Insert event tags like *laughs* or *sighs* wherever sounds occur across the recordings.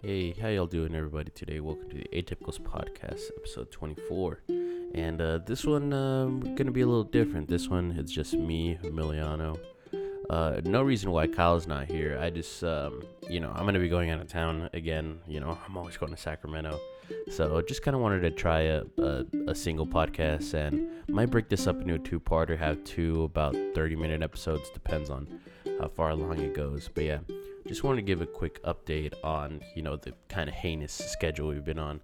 Hey, how y'all doing, everybody? Today, welcome to the Atypicals Podcast, episode 24. And uh, this one, um, gonna be a little different. This one, it's just me, Emiliano. Uh, no reason why Kyle's not here. I just, um, you know, I'm gonna be going out of town again. You know, I'm always going to Sacramento, so I just kind of wanted to try a, a, a single podcast and might break this up into a two-part or Have two about 30-minute episodes, depends on how far along it goes. But yeah, just wanted to give a quick update on you know the kind of heinous schedule we've been on.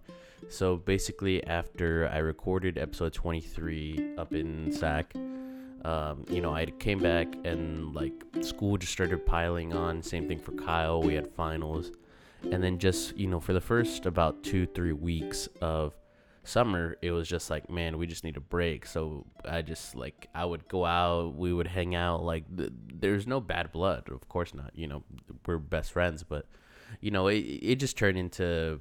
So basically, after I recorded episode 23 up in Sac um, you know, I came back and like school just started piling on. Same thing for Kyle. We had finals. And then just, you know, for the first about two, three weeks of summer, it was just like, man, we just need a break. So I just like, I would go out, we would hang out. Like, th- there's no bad blood. Of course not. You know, we're best friends. But, you know, it, it just turned into,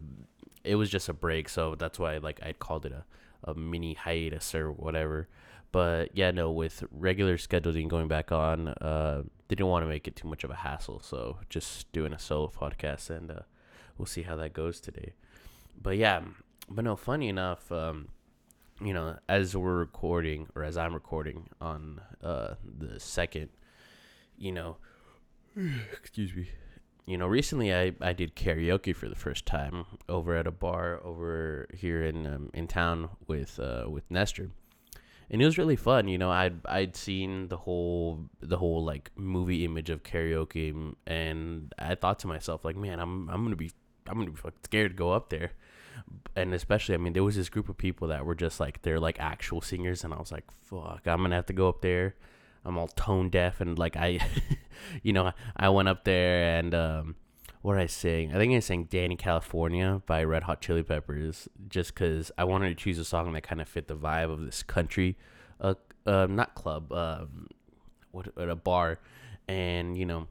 it was just a break. So that's why, like, I called it a, a mini hiatus or whatever. But yeah, no, with regular scheduling going back on, uh, didn't want to make it too much of a hassle. So just doing a solo podcast, and uh, we'll see how that goes today. But yeah, but no, funny enough, um, you know, as we're recording or as I'm recording on uh, the second, you know, *sighs* excuse me, you know, recently I, I did karaoke for the first time over at a bar over here in um, in town with uh, with Nestor and it was really fun. You know, I'd I'd seen the whole the whole like movie image of karaoke, and I thought to myself like, man, I'm I'm gonna be I'm gonna be scared to go up there, and especially I mean there was this group of people that were just like they're like actual singers, and I was like, fuck, I'm gonna have to go up there. I'm all tone deaf and like I, *laughs* you know, I went up there and um, what I sang? I think I sang "Dani California" by Red Hot Chili Peppers, just because I wanted to choose a song that kind of fit the vibe of this country, uh, uh not club, um, what at a bar, and you know,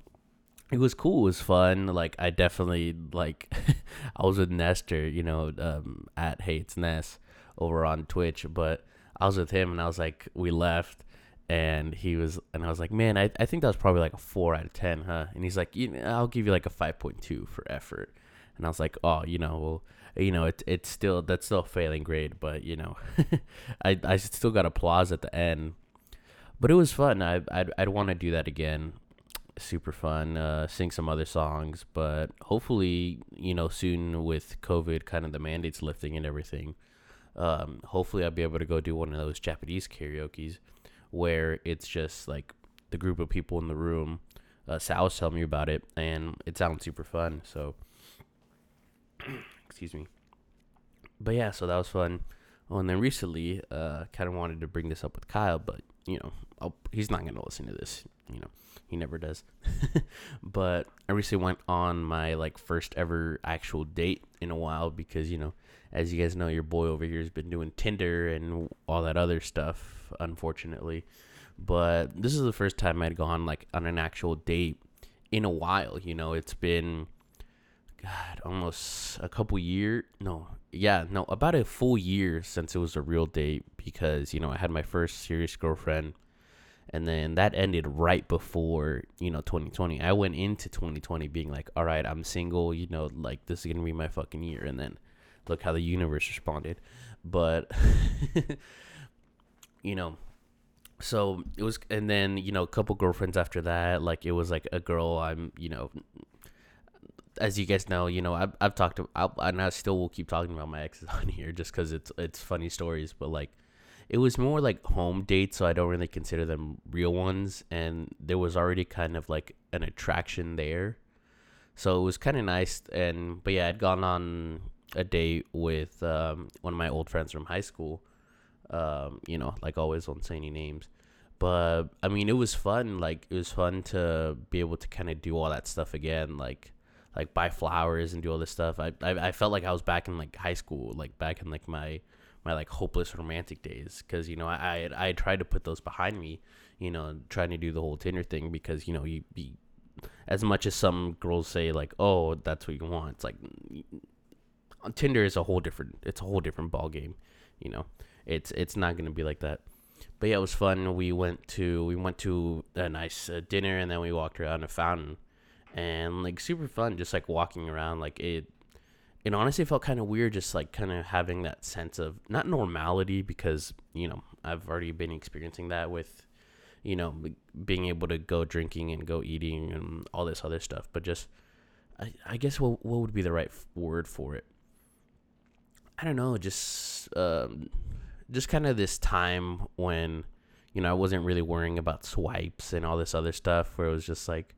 it was cool. It was fun. Like I definitely like, *laughs* I was with Nestor, you know, um, at Hates Ness over on Twitch, but I was with him and I was like, we left and he was and i was like man i, I think that was probably like a 4 out of 10 huh and he's like you, i'll give you like a 5.2 for effort and i was like oh you know well you know it, it's still that's still a failing grade but you know *laughs* I, I still got applause at the end but it was fun I, i'd, I'd want to do that again super fun uh, sing some other songs but hopefully you know soon with covid kind of the mandates lifting and everything um, hopefully i'll be able to go do one of those japanese karaoke's where it's just like the group of people in the room. Uh, Sal was telling me about it, and it sounds super fun. So, *clears throat* excuse me. But yeah, so that was fun. Oh, and then recently, uh, kind of wanted to bring this up with Kyle, but you know, I'll, he's not gonna listen to this. You know, he never does. *laughs* but I recently went on my like first ever actual date in a while because you know, as you guys know, your boy over here has been doing Tinder and all that other stuff unfortunately. But this is the first time I'd gone like on an actual date in a while. You know, it's been God, almost a couple year. No, yeah, no, about a full year since it was a real date because you know I had my first serious girlfriend, and then that ended right before you know 2020. I went into 2020 being like, all right, I'm single. You know, like this is gonna be my fucking year, and then look how the universe responded. But *laughs* you know, so it was, and then you know, a couple girlfriends after that. Like it was like a girl I'm, you know, as you guys know, you know, I've, I've talked to, I'll, and I still will keep talking about my exes *laughs* on here just because it's it's funny stories. But like, it was more like home dates, so I don't really consider them real ones. And there was already kind of like an attraction there, so it was kind of nice. And but yeah, I'd gone on a date with um, one of my old friends from high school um, you know, like always, won't say any names. But I mean, it was fun. Like it was fun to be able to kind of do all that stuff again. Like like buy flowers and do all this stuff. I, I I felt like I was back in like high school, like back in like my my like hopeless romantic days because you know I, I tried to put those behind me, you know, trying to do the whole Tinder thing because you know you be as much as some girls say like oh that's what you want, it's like Tinder is a whole different it's a whole different ball game, you know it's it's not gonna be like that. But yeah, it was fun. We went to we went to a nice uh, dinner and then we walked around a fountain, and like super fun. Just like walking around, like it. It honestly felt kind of weird just like kind of having that sense of not normality because you know i've already been experiencing that with you know being able to go drinking and go eating and all this other stuff but just i, I guess what, what would be the right word for it? I don't know just um, just kind of this time when you know i wasn't really worrying about swipes and all this other stuff where it was just like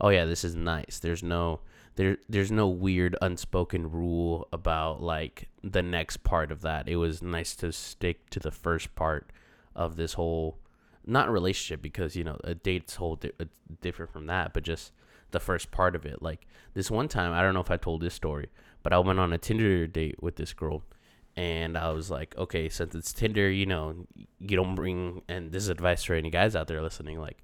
oh yeah this is nice there's no there there's no weird unspoken rule about like the next part of that. It was nice to stick to the first part of this whole not relationship because you know a date's whole di- uh, different from that, but just the first part of it. Like this one time, I don't know if I told this story, but I went on a Tinder date with this girl, and I was like, okay, since it's Tinder, you know, you don't bring. And this is advice for any guys out there listening, like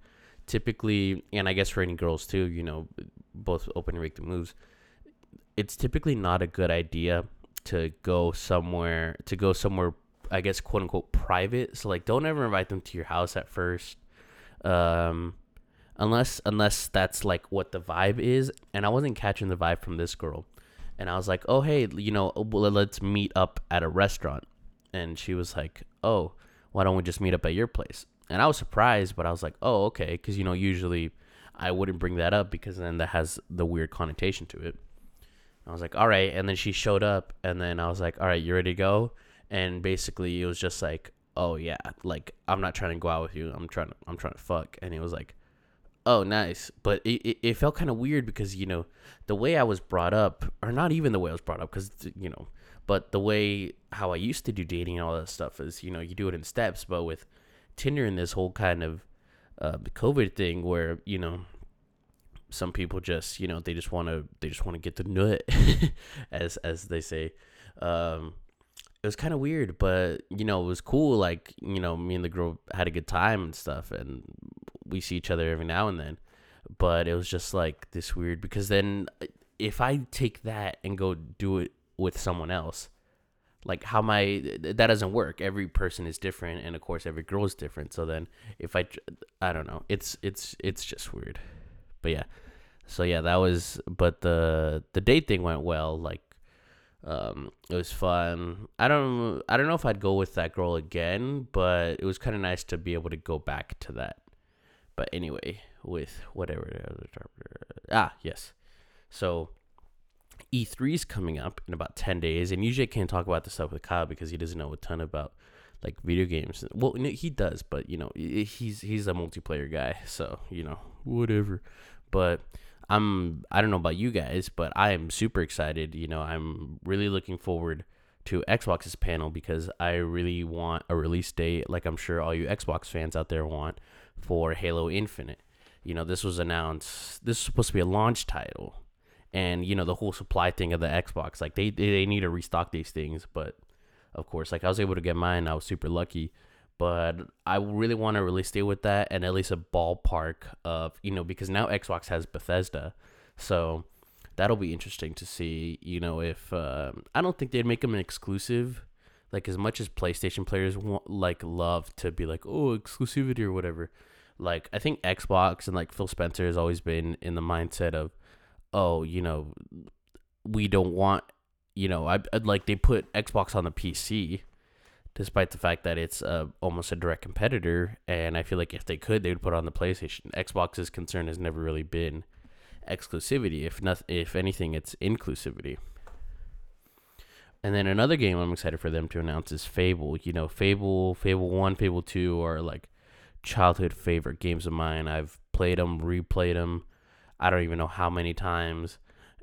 typically, and I guess for any girls too, you know, both open and the moves. It's typically not a good idea to go somewhere to go somewhere I guess quote unquote private. So like don't ever invite them to your house at first. Um unless unless that's like what the vibe is and I wasn't catching the vibe from this girl. And I was like, "Oh, hey, you know, let's meet up at a restaurant." And she was like, "Oh, why don't we just meet up at your place?" And I was surprised, but I was like, "Oh, okay," cuz you know, usually I wouldn't bring that up because then that has the weird connotation to it. I was like, all right. And then she showed up, and then I was like, all right, you ready to go? And basically, it was just like, oh yeah, like I'm not trying to go out with you. I'm trying to, I'm trying to fuck. And it was like, oh nice. But it, it, it felt kind of weird because you know the way I was brought up, or not even the way I was brought up, because you know, but the way how I used to do dating and all that stuff is, you know, you do it in steps. But with Tinder and this whole kind of uh, COVID thing where you know some people just you know they just want to they just want to get the nut *laughs* as as they say. Um it was kind of weird but you know it was cool like you know me and the girl had a good time and stuff and we see each other every now and then. But it was just like this weird because then if i take that and go do it with someone else like how my that doesn't work. Every person is different and of course every girl is different. So then if i i don't know. It's it's it's just weird. But yeah. So yeah that was but the the date thing went well. Like um it was fun. I don't i don't know if i'd go with that girl again but it was kind of nice to be able to go back to that. But anyway with whatever ah yes. So E3 is coming up in about 10 days, and usually I can't talk about this stuff with Kyle because he doesn't know a ton about like video games. Well, he does, but you know, he's he's a multiplayer guy, so you know, whatever. But I'm I don't know about you guys, but I am super excited. You know, I'm really looking forward to Xbox's panel because I really want a release date, like I'm sure all you Xbox fans out there want, for Halo Infinite. You know, this was announced. This is supposed to be a launch title and you know the whole supply thing of the Xbox. Like they they need to restock these things, but of course, like I was able to get mine. I was super lucky, but I really want to really stay with that and at least a ballpark of you know because now Xbox has Bethesda, so that'll be interesting to see. You know if uh, I don't think they'd make them an exclusive. Like as much as PlayStation players want, like love to be like, oh, exclusivity or whatever. Like I think Xbox and like Phil Spencer has always been in the mindset of oh, you know, we don't want, you know, I I'd like they put Xbox on the PC, despite the fact that it's uh, almost a direct competitor. And I feel like if they could, they would put on the PlayStation. Xbox's concern has never really been exclusivity. If not, if anything, it's inclusivity. And then another game I'm excited for them to announce is Fable. You know, Fable, Fable One, Fable Two are like childhood favorite games of mine. I've played them, replayed them. I don't even know how many times.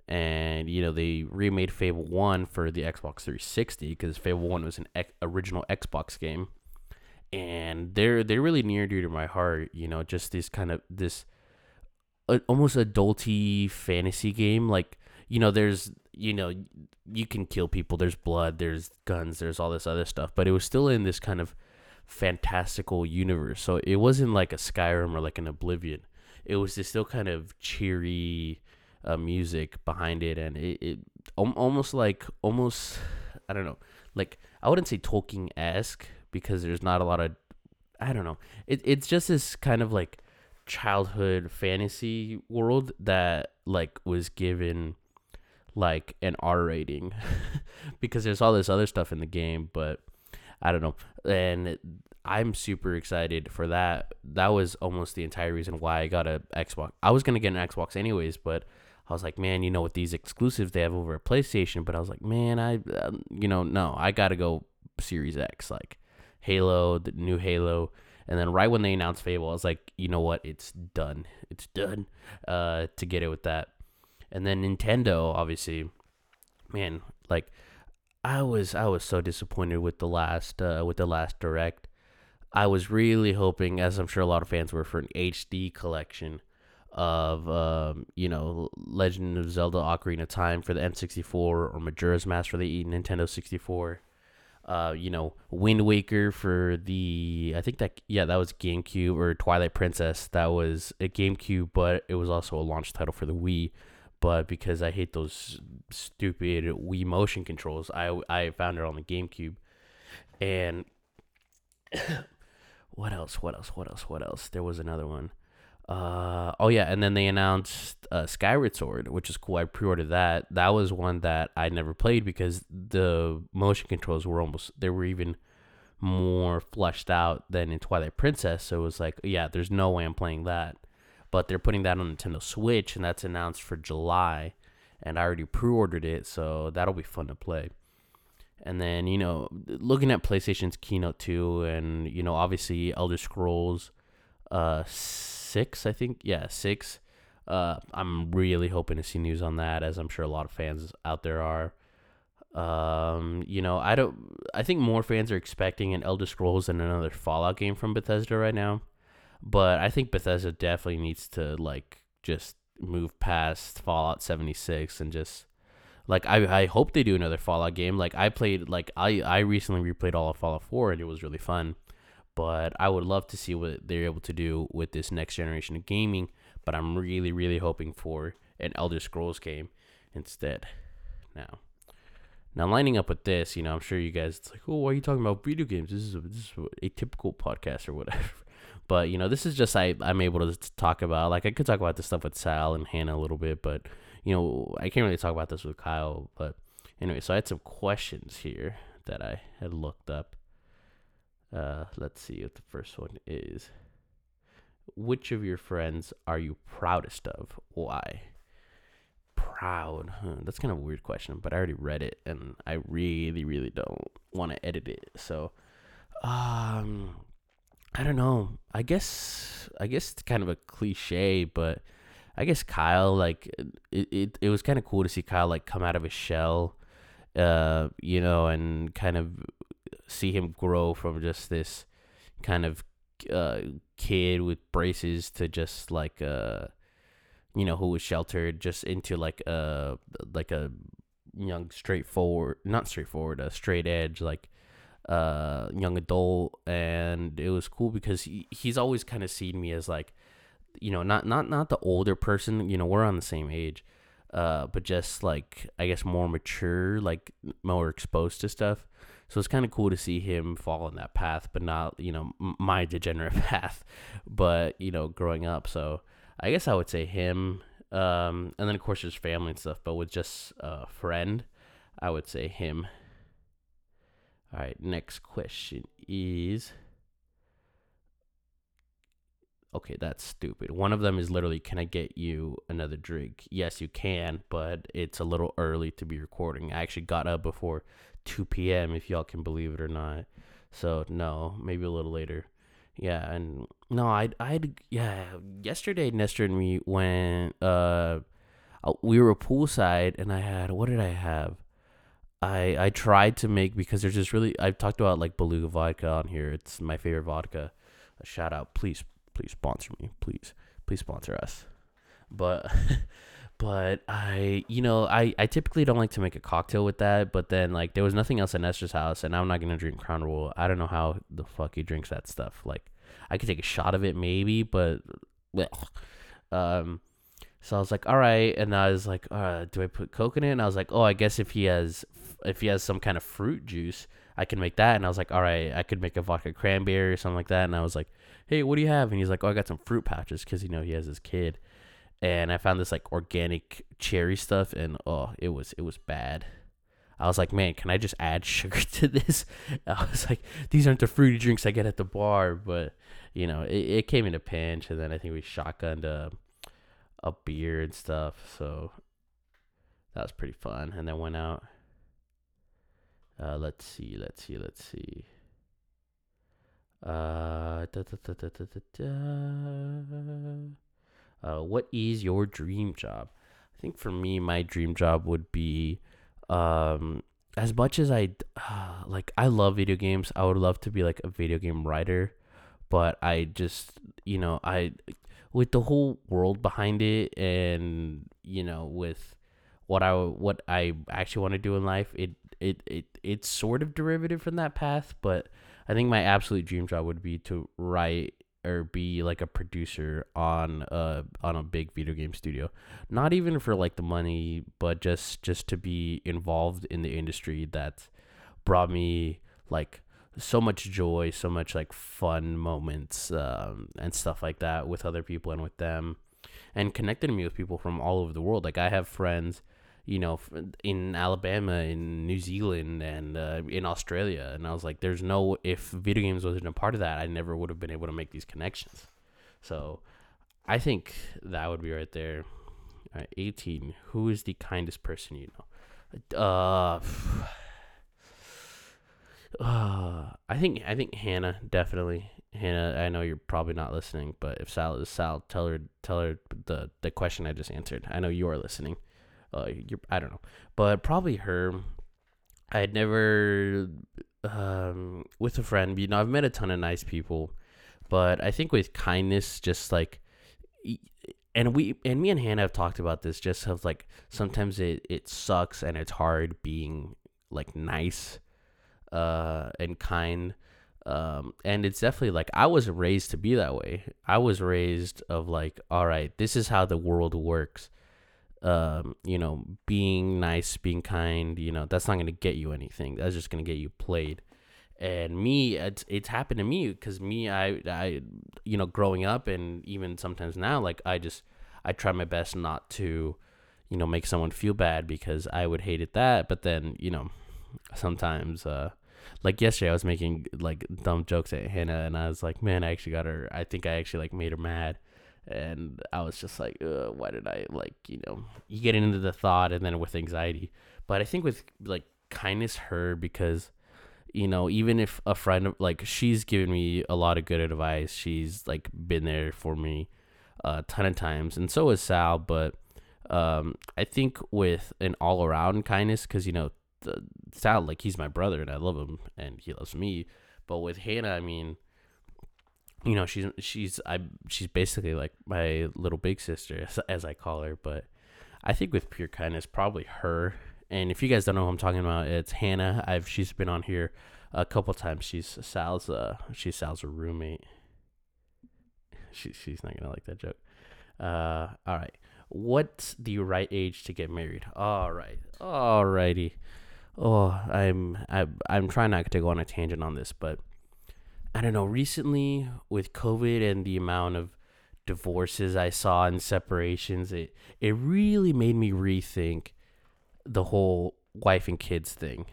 And you know they remade Fable One for the Xbox 360 because Fable One was an ex- original Xbox game, and they're they're really near dear to my heart. You know, just this kind of this uh, almost adulty fantasy game. Like you know, there's you know you can kill people. There's blood. There's guns. There's all this other stuff. But it was still in this kind of fantastical universe. So it wasn't like a Skyrim or like an Oblivion it was just still kind of cheery uh, music behind it, and it, it almost like almost I don't know, like I wouldn't say Tolkien esque because there's not a lot of I don't know. It it's just this kind of like childhood fantasy world that like was given like an R rating *laughs* because there's all this other stuff in the game, but I don't know. And I'm super excited for that. That was almost the entire reason why I got a Xbox. I was gonna get an Xbox anyways, but I was like, man, you know, with these exclusives they have over at PlayStation, but I was like, man, I, um, you know, no, I gotta go Series X, like Halo, the new Halo. And then right when they announced Fable, I was like, you know what? It's done. It's done. Uh, to get it with that. And then Nintendo, obviously, man, like I was I was so disappointed with the last uh, with the last direct. I was really hoping, as I'm sure a lot of fans were, for an HD collection of um, you know Legend of Zelda: Ocarina of Time for the N64 or Majora's Mask for the Nintendo 64. Uh, you know, Wind Waker for the I think that yeah that was GameCube or Twilight Princess that was a GameCube, but it was also a launch title for the Wii. But because I hate those stupid Wii motion controls, I I found it on the GameCube, and what else? What else? What else? What else? There was another one. Uh, oh yeah, and then they announced uh, Skyward Sword, which is cool. I pre-ordered that. That was one that I never played because the motion controls were almost they were even more fleshed out than in Twilight Princess. So it was like, yeah, there's no way I'm playing that. But they're putting that on Nintendo Switch, and that's announced for July. And I already pre-ordered it, so that'll be fun to play. And then you know, looking at PlayStation's keynote too, and you know, obviously Elder Scrolls, uh six, I think. Yeah, six. Uh, I'm really hoping to see news on that, as I'm sure a lot of fans out there are. Um, you know, I don't. I think more fans are expecting an Elder Scrolls and another Fallout game from Bethesda right now. But I think Bethesda definitely needs to like just move past Fallout 76 and just like I, I hope they do another Fallout game. Like I played like I I recently replayed all of Fallout 4 and it was really fun but I would love to see what they're able to do with this next generation of gaming. But I'm really, really hoping for an Elder Scrolls game instead. Now, now lining up with this, you know, I'm sure you guys it's like, oh, why are you talking about video games? This is a, this is a typical podcast or whatever. *laughs* But you know, this is just I I'm able to talk about. Like I could talk about this stuff with Sal and Hannah a little bit, but you know, I can't really talk about this with Kyle. But anyway, so I had some questions here that I had looked up. Uh, let's see what the first one is. Which of your friends are you proudest of? Why? Proud. Huh, that's kind of a weird question, but I already read it and I really, really don't want to edit it. So, um, I don't know. I guess, I guess it's kind of a cliche, but I guess Kyle, like, it, it, it was kind of cool to see Kyle, like, come out of his shell, uh, you know, and kind of see him grow from just this kind of uh, kid with braces to just like uh you know who was sheltered just into like a like a young straightforward not straightforward a straight edge like uh young adult. And it was cool because he, he's always kind of seen me as like you know not not not the older person you know we're on the same age uh but just like i guess more mature like more exposed to stuff so it's kind of cool to see him fall in that path, but not, you know, my *laughs* degenerate path, but, you know, growing up. So I guess I would say him. Um, and then, of course, there's family and stuff, but with just a friend, I would say him. All right, next question is. Okay, that's stupid. One of them is literally, can I get you another drink? Yes, you can, but it's a little early to be recording. I actually got up before 2 p.m. if y'all can believe it or not. So no, maybe a little later. Yeah, and no, I I yeah. Yesterday, Nestor and me went. Uh, uh, we were poolside, and I had what did I have? I I tried to make because there's just really I've talked about like Beluga vodka on here. It's my favorite vodka. A shout out, please, please sponsor me, please, please sponsor us. But *laughs* but I, you know, I, I typically don't like to make a cocktail with that. But then, like, there was nothing else in Nestor's house, and I'm not gonna drink Crown Royal. I don't know how the fuck he drinks that stuff. Like, I could take a shot of it maybe, but, well, um, so I was like, all right, and I was like, uh, do I put coconut? And I was like, oh, I guess if he has, if he has some kind of fruit juice, I can make that. And I was like, all right, I could make a vodka cranberry or something like that. And I was like, hey, what do you have? And he's like, oh, I got some fruit pouches because you know he has his kid and I found this like organic cherry stuff, and oh, it was it was bad. I was like, man, can I just add *laughs* sugar to this? *laughs* I was like, these aren't the fruity drinks I get at the bar, but you know, it, it came in a pinch, and then I think we shotgunned a, a beer and stuff, so that was pretty fun. And then went out. Uh, let's see, let's see, let's see. Uh, da, da, da, uh, what is your dream job? I think for me, my dream job would be, um, as much as I uh, *sighs* like, I love video games. I would love to be like a video game writer, but I just, you know, I with the whole world behind it, and you know, with what I what I actually want to do in life, it it it it's sort of derivative from that path, but I think my absolute dream job would be to write or be like a producer on a on a big video game studio. Not even for like the money, but just just to be involved in the industry that brought me like so much joy, so much like fun moments um, and stuff like that with other people and with them, and connected me with people from all over the world. Like I have friends you know, in Alabama, in New Zealand, and uh, in Australia. And I was like, there's no, if video games wasn't a part of that, I never would have been able to make these connections. So I think that would be right there. 18. Who is the kindest person you know? Uh, *sighs* uh, I think I think Hannah definitely. Hannah, I know you're probably not listening, but if Sal is Sal, tell her tell her the the question I just answered. I know you are listening uh, you're, I don't know, but probably her. I had never um, with a friend. You know, I've met a ton of nice people, but I think with kindness, just like, and we and me and Hannah have talked about this. Just of like sometimes it it sucks and it's hard being like nice, uh, and kind. Um, and it's definitely like I was raised to be that way. I was raised of like, all right, this is how the world works um, you know, being nice, being kind, you know, that's not going to get you anything. That's just going to get you played. And me, it's, it's happened to me because me, I, I, you know, growing up and even sometimes now, like I just, I try my best not to, you know, make someone feel bad because I would hate it that. But then, you know, sometimes, uh, like yesterday, I was making like dumb jokes at Hannah, and I was like, "Man, I actually got her. I think I actually like made her mad." And I was just like, why did I like you know you get into the thought and then with anxiety, but I think with like kindness her because you know even if a friend like she's given me a lot of good advice, she's like been there for me a ton of times, and so is Sal, but um, I think with an all around kindness because you know the, Sal like he's my brother and I love him and he loves me, but with Hannah I mean you know she's she's I she's basically like my little big sister as, as I call her but I think with pure kindness probably her. And if you guys don't know who I'm talking about it's Hannah. I've she's been on here a couple times. She's Sal's uh she's Sal's roommate. She, she's not gonna like that joke. Uh all right. What's the right age to get married? All right. All righty. oh I'm I, I'm trying not to go on a tangent on this but I don't know, recently with COVID and the amount of divorces I saw and separations, it it really made me rethink the whole wife and kids thing.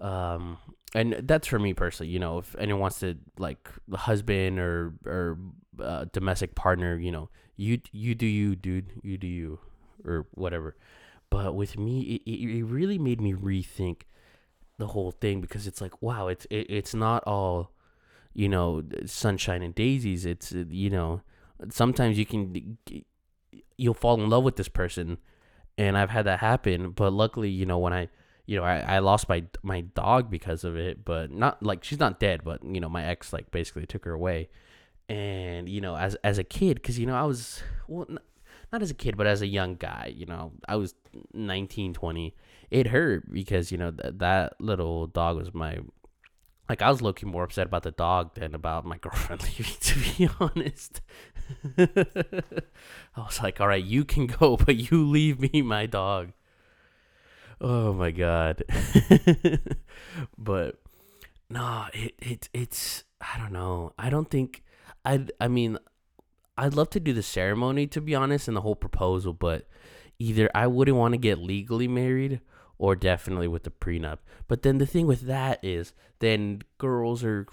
Um, and that's for me personally. You know, if anyone wants to like the husband or or uh, domestic partner, you know, you you do you, dude, you do you, or whatever. But with me, it, it really made me rethink the whole thing because it's like, wow, it's it, it's not all you know sunshine and daisies it's uh, you know sometimes you can you'll fall in love with this person and i've had that happen but luckily you know when i you know I, I lost my my dog because of it but not like she's not dead but you know my ex like basically took her away. And you know as as a kid because you know i was well not, not as a kid but as a young guy you know i was 19 20 it hurt because you know th- that little dog was my like I was looking more upset about the dog than about my *laughs* girlfriend leaving. To be *laughs* honest, *laughs* I was like, "All right, you can go, but you leave me my dog." Oh my god! but no, it it it's I don't know. I don't think I I mean I'd love to do the ceremony to be honest and the whole proposal, but either I wouldn't want to get legally married or definitely with the prenup. But then the thing with that is then girls are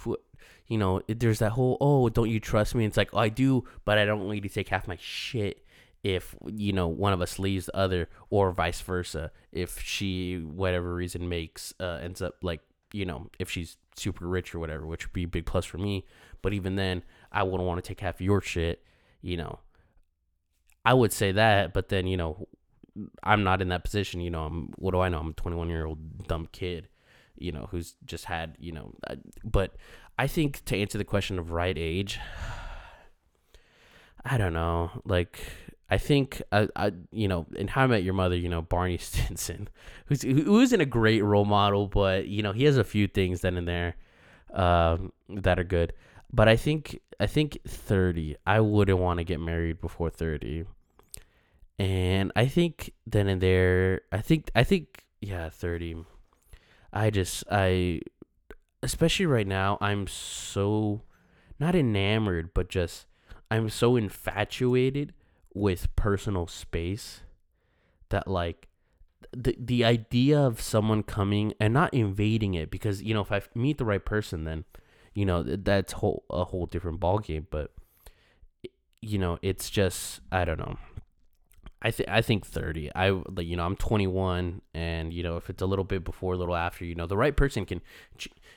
you know, there's that whole oh, don't you trust me? It's like, oh, I do, but I don't need to take half my shit if you know one of us leaves the other or vice versa if she whatever reason makes uh, ends up like you know if she's super rich or whatever which would be a big plus for me but even then i wouldn't want to take half your shit you know i would say that but then you know i'm not in that position you know i'm what do i know i'm a 21 year old dumb kid you know who's just had you know but i think to answer the question of right age i don't know like I think I, I you know in How I Met Your Mother, you know Barney *laughs* Stinson, who's who isn't a great role model, but you know he has a few things then and there, um, that are good. But I think I think thirty, I wouldn't want to get married before thirty, and I think then and there, I think I think yeah thirty, I just I, especially right now, I'm so, not enamored, but just I'm so infatuated with personal space that like the the idea of someone coming and not invading it because you know if I meet the right person then you know that's whole a whole different ball game but you know it's just I don't know I think I think 30 I like you know I'm 21 and you know if it's a little bit before a little after you know the right person can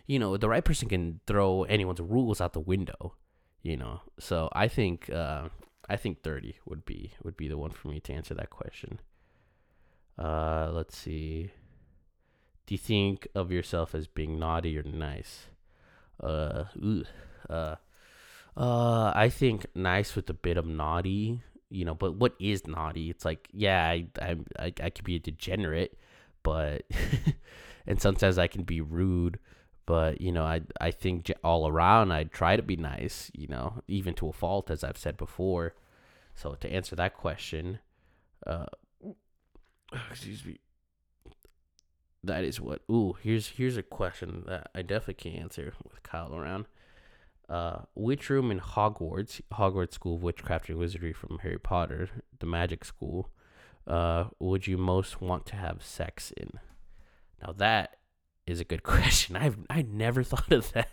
you know the right person can throw anyone's rules out the window you know so I think uh I think 30 would be would be the one for me to answer that question. Uh, let's see. Do you think of yourself as being naughty or nice? Uh, ooh, uh, uh, I think nice with a bit of naughty. You know, but what is naughty? It's like, yeah, I I I, I could be a degenerate, but *laughs* and sometimes I can be rude but you know i i think all around i try to be nice you know even to a fault as i've said before. So to answer that question uh excuse me. That is what ooh here's here's a question that i definitely can't answer with kyle around uh, which room in Hogwarts, Hogwarts School of Witchcraft and Wizardry from Harry Potter, the magic school, uh, would you most want to have sex in? Now that is a good *laughs* question. I've I never thought of that.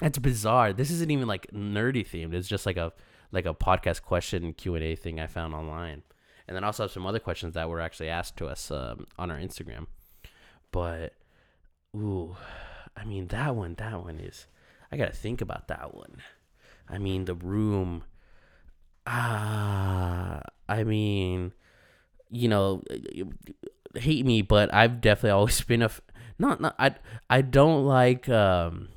That's bizarre. This isn't even like nerdy themed. It's just like a like a podcast question Q and A thing I found online, and then also have some other questions that were actually asked to us um, on our Instagram. But ooh, I mean that one. That one is. I gotta think about that one. I mean the room. Ah, I mean, you know, hate me, but I've definitely always *laughs* been a not not I I don't like um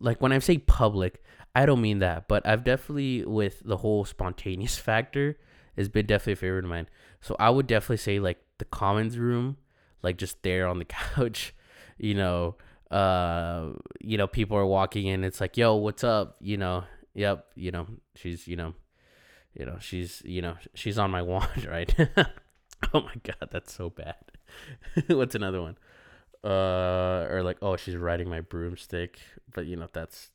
like when I say public, I don't mean that, but I've definitely with the whole spontaneous *laughs* factor has been definitely a favorite of mine. So I would definitely say like the commons room, like just there on the *laughs* couch, you know, uh, you know, people are walking in. It's like, yo, what's up? You know, yep, you know, she's, you know, you know, she's, you know, she's on my *laughs* wand, right? *laughs* oh my god, that's so bad. *laughs* what's another one? uh or like oh she's riding my broomstick but you know that's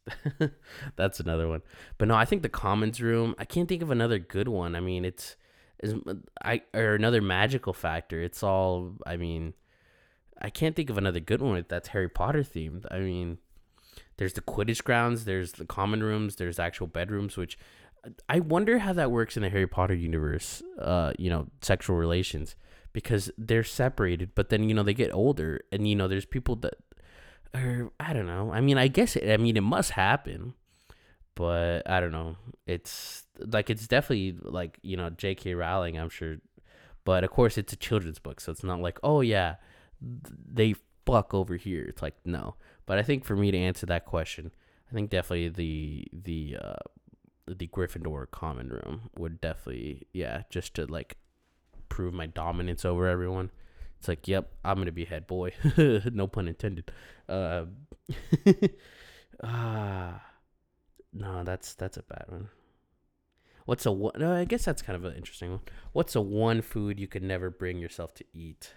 that's another one but no i think the commons room i can't think of another good one i mean it's is i or another magical factor it's all i mean i can't think of another good one that's harry potter themed i mean there's the quidditch grounds there's the common rooms there's actual bedrooms which i wonder how that works in the harry potter universe uh you know sexual relations because they're separated, but then you know they get older, and you know there's people that are I don't know. I mean, I guess it. I mean, it must happen, but I don't know. It's like it's definitely like you know J.K. Rowling. I'm sure, but of course it's a children's book, so it's not like oh yeah, they fuck over here. It's like no. But I think for me to answer that question, I think definitely the the uh, the Gryffindor common room would definitely yeah just to like prove my dominance over everyone. It's like, yep, I'm gonna be head boy. *laughs* no pun intended. Uh, *laughs* ah, no, that's that's a bad one. What's a one? Uh, I guess that's kind of an interesting one. What's a one food you could never bring yourself to eat?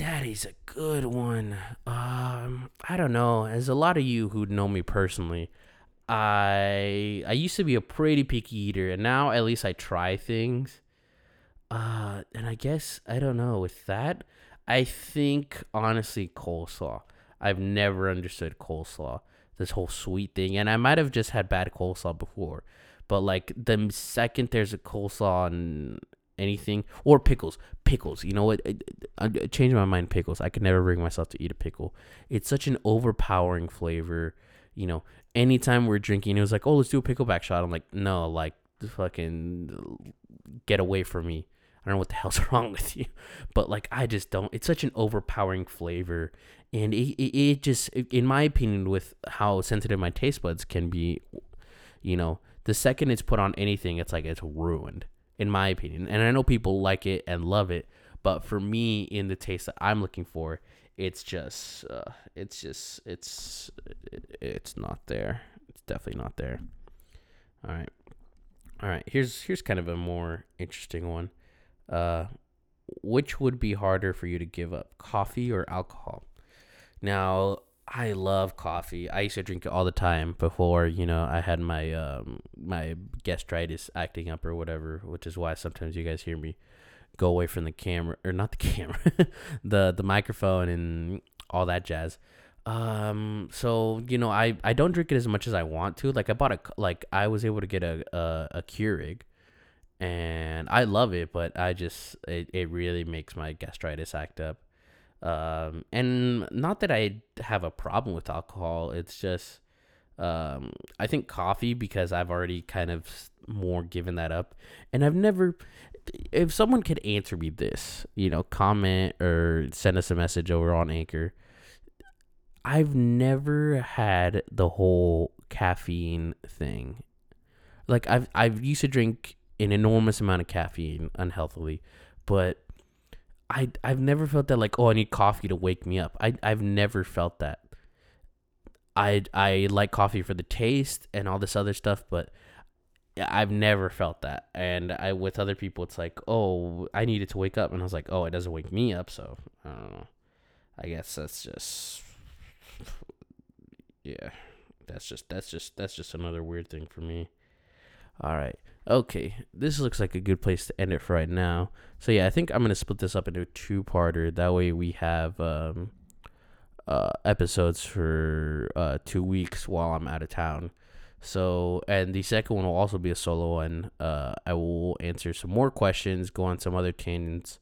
Daddy's a good one. Um, I don't know. As a lot of you who know me personally, I I used to be a pretty picky eater, and now at least I try things. Uh, and I guess I don't know with that. I think honestly, coleslaw. I've never understood coleslaw, this whole sweet thing, and I might have just had bad coleslaw before, but like the second there's a coleslaw on anything or pickles, pickles. You know what? I, changed my mind. Pickles. I could never bring myself to eat a pickle. It's such an overpowering flavor. You know, anytime we're drinking, it was like, oh, let's do a pickleback shot. I'm like, no, like, fucking get away from me. I don't know what the *laughs* hell's wrong with you, but like I just don't. It's such an overpowering flavor, and it, it, it just, in my opinion, with how sensitive my taste buds can be, you know, the second it's put on anything, it's like it's ruined, in my opinion. And I know people like it and love it, but for me, in the taste that I'm looking for, it's just, uh, it's just, it's, it's not there. It's definitely not there. All right, all right. Here's here's kind of a more interesting one. Uh, which would be harder for you to give up, coffee or alcohol? Now, I love coffee. I used to drink it all the time before, you know, I had my um my gastritis acting up or whatever, which is why sometimes you guys hear me go away from the camera or not the *laughs* camera, the the microphone and all that jazz. Um so, you know, I I don't drink it as much as I want to. Like I bought a like I was able to get a a, a Keurig and I love it, but I just it, it really makes my gastritis act up. Um, and not that I have a problem with alcohol, it's just um, I think coffee because I've already kind of more given that up, and I've never. If someone could answer me this, you know, comment or send us a message over on Anchor. I've never had the whole caffeine thing. Like I've I've used to drink an enormous amount of caffeine unhealthily, but I I've never felt that like oh I need coffee to wake me up. I I've never felt that. I I like coffee for the taste and all this other stuff, but I've never felt that. And I with other people it's like, "Oh, I needed to wake up." And I was like, "Oh, it doesn't wake me up." So, I don't know. I guess that's just yeah. That's just that's just that's just another weird thing for me. All right. Okay, this looks like a good place to end it for right now. So yeah, I think I'm gonna split this up into a two-parter. That way we have um, uh, episodes for uh, two weeks while I'm out of town. So and the second one will also be a solo one. Uh, I will answer some more questions, go on some other tangents,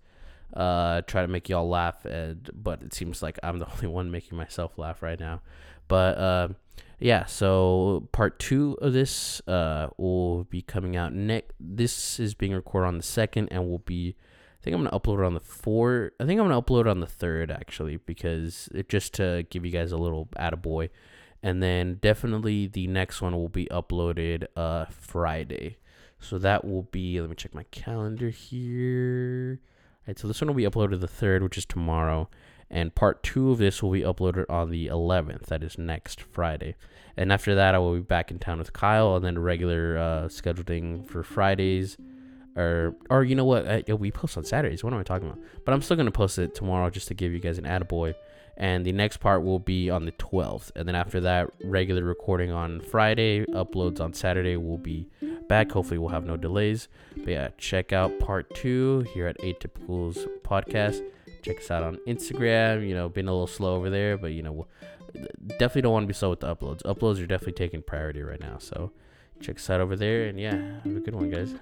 uh, try to make y'all laugh. And but it seems like I'm the *laughs* only one making myself laugh right now. But uh, yeah, so part two of this uh, will be coming out next. This is being recorded on the second, and will be. I think I'm gonna upload it on the four. I think I'm gonna upload it on the third actually, because it just to give you guys a little attaboy. And then definitely the next one will be uploaded uh Friday. So that will be. Let me check my calendar here. All right, so this one will be uploaded the third, which is tomorrow and part two of this will be uploaded on the 11th that is next friday. And after that i will be back in town with kyle and then regular uh, scheduling for fridays. Or or you know what? I, we post on saturdays. What am i talking about? But i'm still going to post it tomorrow just to give you guys an attaboy. And the next part will be on the 12th and then after that regular recording on friday uploads on saturday will be back. Hopefully we'll have no delays. But yeah check out part two here at atypicals podcast check us out on Instagram. You know, been a little slow over there, but you know, definitely don't want to be slow with the uploads. Uploads are definitely taking priority right now. So check us out over there. And yeah, have a good one, guys.